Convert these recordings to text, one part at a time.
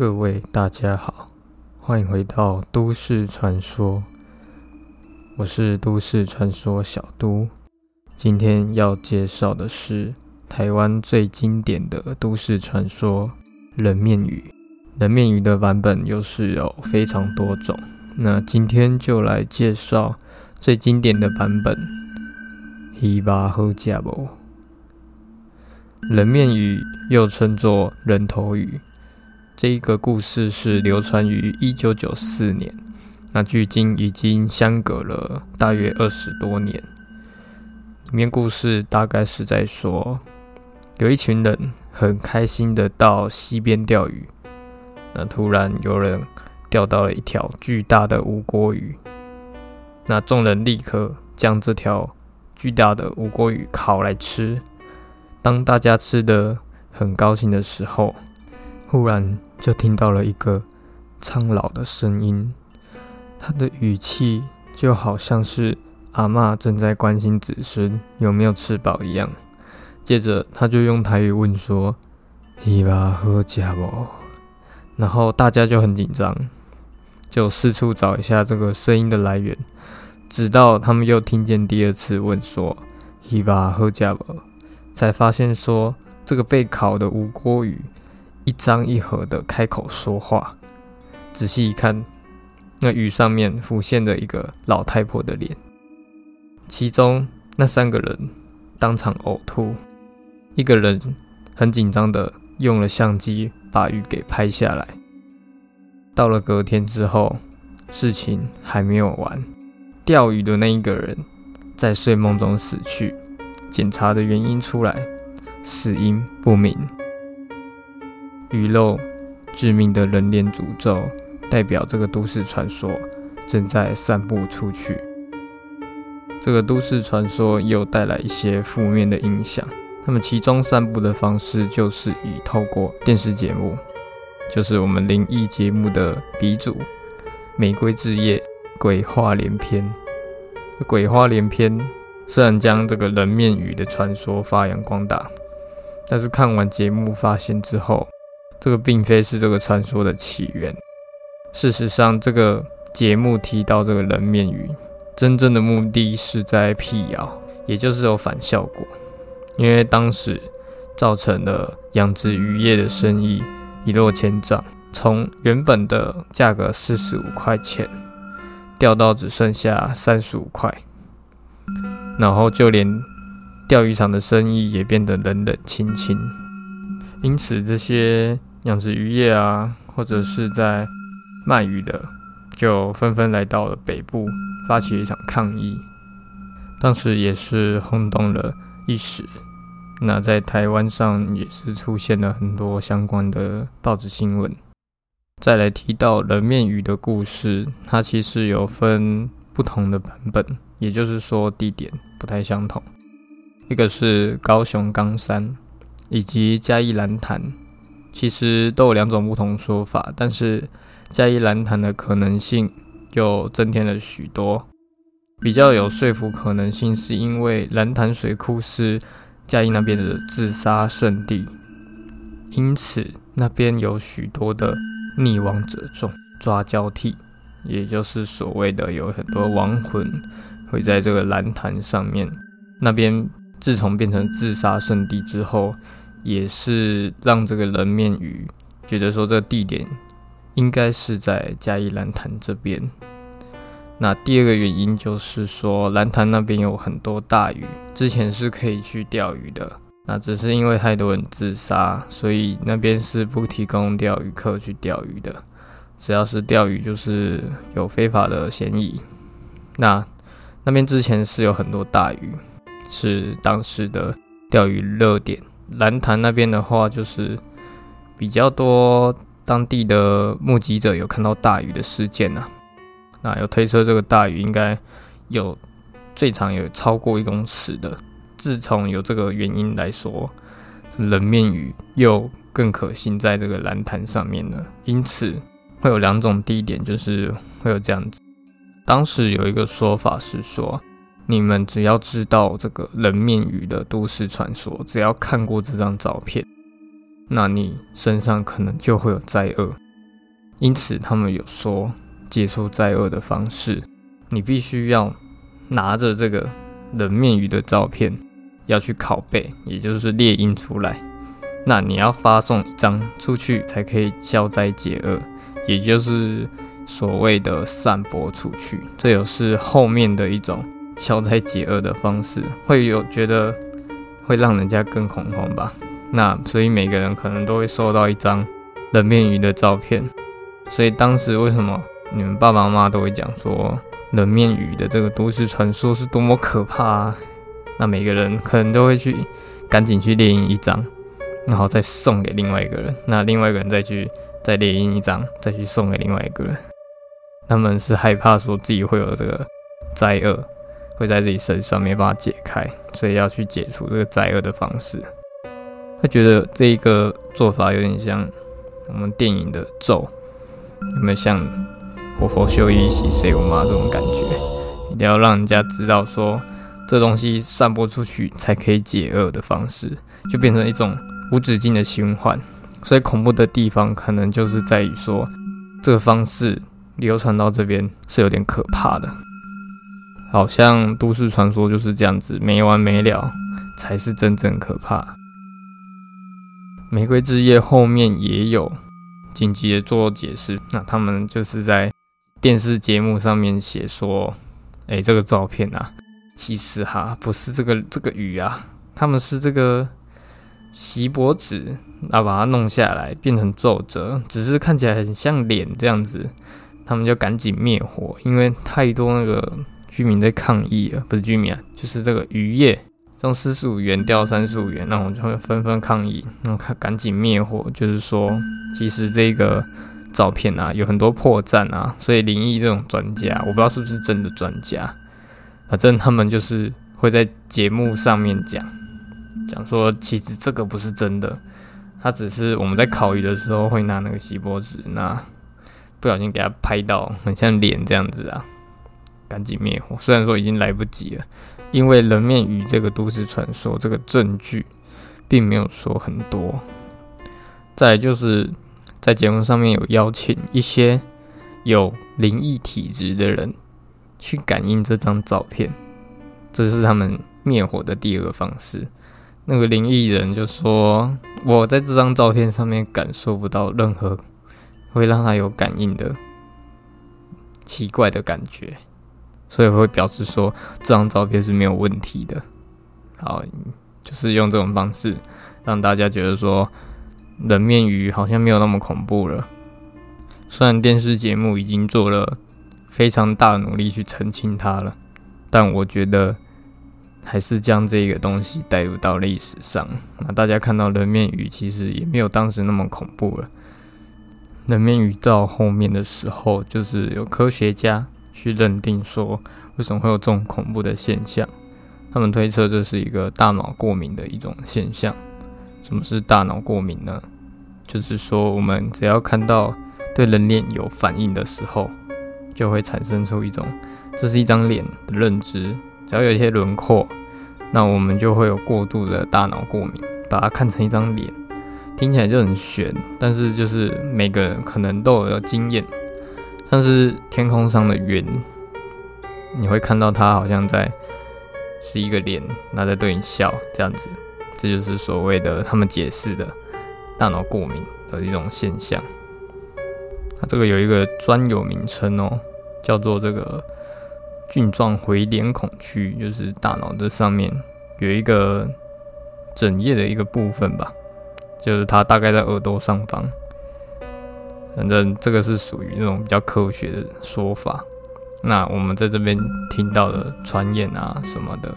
各位大家好，欢迎回到都市传说。我是都市传说小都，今天要介绍的是台湾最经典的都市传说——人面鱼。人面鱼的版本又是有非常多种，那今天就来介绍最经典的版本——伊巴喝加不？人面鱼又称作人头鱼。这一个故事是流传于一九九四年，那距今已经相隔了大约二十多年。里面故事大概是在说，有一群人很开心的到溪边钓鱼，那突然有人钓到了一条巨大的无锅鱼，那众人立刻将这条巨大的无锅鱼烤来吃。当大家吃的很高兴的时候，忽然。就听到了一个苍老的声音，他的语气就好像是阿妈正在关心子孙有没有吃饱一样。接着，他就用台语问说：“伊巴喝加不？”然后大家就很紧张，就四处找一下这个声音的来源，直到他们又听见第二次问说：“伊巴喝加不？”才发现说这个被烤的无锅鱼。一张一合的开口说话，仔细一看，那鱼上面浮现了一个老太婆的脸。其中那三个人当场呕吐，一个人很紧张的用了相机把鱼给拍下来。到了隔天之后，事情还没有完，钓鱼的那一个人在睡梦中死去，检查的原因出来，死因不明。鱼肉致命的人脸诅咒，代表这个都市传说正在散布出去。这个都市传说又带来一些负面的影响。那么其中散布的方式，就是以透过电视节目，就是我们灵异节目的鼻祖《玫瑰之夜》鬼话连篇。鬼话连篇虽然将这个人面鱼的传说发扬光大，但是看完节目发现之后，这个并非是这个传说的起源。事实上，这个节目提到这个人面鱼，真正的目的是在辟谣，也就是有反效果。因为当时造成了养殖渔业的生意一落千丈，从原本的价格四十五块钱掉到只剩下三十五块，然后就连钓鱼场的生意也变得冷冷清清。因此，这些。养殖渔业啊，或者是在卖鱼的，就纷纷来到了北部，发起了一场抗议。当时也是轰动了一时。那在台湾上也是出现了很多相关的报纸新闻。再来提到人面鱼的故事，它其实有分不同的版本，也就是说地点不太相同。一个是高雄冈山，以及嘉义蓝潭。其实都有两种不同说法，但是嘉义蓝潭的可能性就增添了许多。比较有说服可能性，是因为蓝潭水库是嘉义那边的自杀圣地，因此那边有许多的溺亡者众抓交替，也就是所谓的有很多亡魂会在这个蓝潭上面。那边自从变成自杀圣地之后。也是让这个人面鱼觉得说，这个地点应该是在嘉义蓝潭这边。那第二个原因就是说，蓝潭那边有很多大鱼，之前是可以去钓鱼的。那只是因为太多人自杀，所以那边是不提供钓鱼客去钓鱼的。只要是钓鱼，就是有非法的嫌疑。那那边之前是有很多大鱼，是当时的钓鱼热点。蓝潭那边的话，就是比较多当地的目击者有看到大鱼的事件呐。那有推测这个大鱼应该有最长有超过一公尺的。自从有这个原因来说，人面鱼又更可信在这个蓝潭上面了。因此会有两种地点，就是会有这样子。当时有一个说法是说。你们只要知道这个人面鱼的都市传说，只要看过这张照片，那你身上可能就会有灾厄。因此他们有说解除灾厄的方式，你必须要拿着这个人面鱼的照片要去拷贝，也就是列印出来。那你要发送一张出去才可以消灾解厄，也就是所谓的散播出去。这也是后面的一种消灾解厄的方式，会有觉得会让人家更恐慌吧？那所以每个人可能都会收到一张冷面鱼的照片。所以当时为什么你们爸爸妈妈都会讲说冷面鱼的这个都市传说是多么可怕？啊？那每个人可能都会去赶紧去列印一张。然后再送给另外一个人，那另外一个人再去再列印一张，再去送给另外一个人。他们是害怕说自己会有这个灾厄会在自己身上没办法解开，所以要去解除这个灾厄的方式。他觉得这一个做法有点像我们电影的咒，有没有像活佛修一洗谁我妈这种感觉？一定要让人家知道说这东西散播出去才可以解厄的方式，就变成一种。无止境的循环，所以恐怖的地方可能就是在于说，这个方式流传到这边是有点可怕的，好像都市传说就是这样子没完没了，才是真正可怕。玫瑰之夜后面也有紧急的做解释，那他们就是在电视节目上面写说，哎，这个照片啊，其实哈不是这个这个鱼啊，他们是这个。锡箔纸，啊把它弄下来变成皱褶，只是看起来很像脸这样子，他们就赶紧灭火，因为太多那个居民在抗议啊，不是居民啊，就是这个渔业从四十五元掉三十五元，那我就会纷纷抗议，那赶赶紧灭火，就是说其实这个照片啊有很多破绽啊，所以灵异这种专家，我不知道是不是真的专家，反正他们就是会在节目上面讲。讲说，其实这个不是真的，它只是我们在烤鱼的时候会拿那个锡箔纸，那不小心给它拍到，很像脸这样子啊，赶紧灭火。虽然说已经来不及了，因为人面鱼这个都市传说，这个证据并没有说很多。再就是在节目上面有邀请一些有灵异体质的人去感应这张照片，这是他们灭火的第二个方式。那个灵异人就说：“我在这张照片上面感受不到任何会让他有感应的奇怪的感觉，所以会表示说这张照片是没有问题的。好，就是用这种方式让大家觉得说人面鱼好像没有那么恐怖了。虽然电视节目已经做了非常大的努力去澄清它了，但我觉得。”还是将这个东西带入到历史上，那大家看到人面鱼其实也没有当时那么恐怖了。人面鱼到后面的时候，就是有科学家去认定说，为什么会有这种恐怖的现象？他们推测这是一个大脑过敏的一种现象。什么是大脑过敏呢？就是说我们只要看到对人脸有反应的时候，就会产生出一种这是一张脸的认知。只要有一些轮廓，那我们就会有过度的大脑过敏，把它看成一张脸，听起来就很玄。但是就是每个人可能都有经验，像是天空上的云，你会看到它好像在是一个脸，那在对你笑这样子，这就是所谓的他们解释的大脑过敏的一种现象。它这个有一个专有名称哦，叫做这个。菌状回脸孔区就是大脑的上面有一个整叶的一个部分吧，就是它大概在耳朵上方。反正这个是属于那种比较科学的说法。那我们在这边听到的传言啊什么的，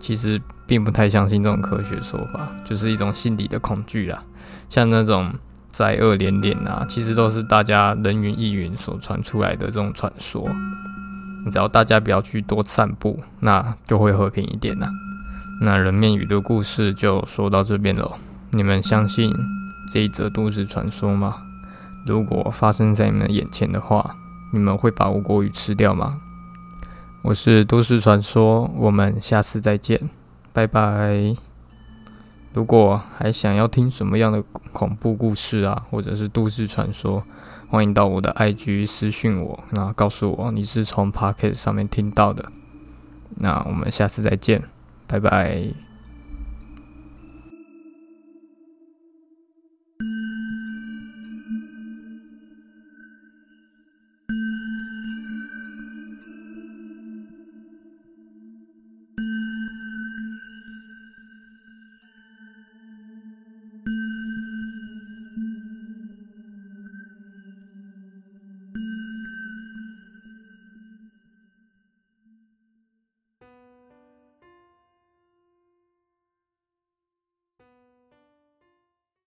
其实并不太相信这种科学说法，就是一种心理的恐惧啦。像那种灾厄连连啊，其实都是大家人云亦云所传出来的这种传说。只要大家不要去多散步，那就会和平一点呐。那人面鱼的故事就说到这边了。你们相信这一则都市传说吗？如果发生在你们眼前的话，你们会把吴国鱼吃掉吗？我是都市传说，我们下次再见，拜拜。如果还想要听什么样的恐怖故事啊，或者是都市传说，欢迎到我的 IG 私讯我，那告诉我你是从 Pocket 上面听到的。那我们下次再见，拜拜。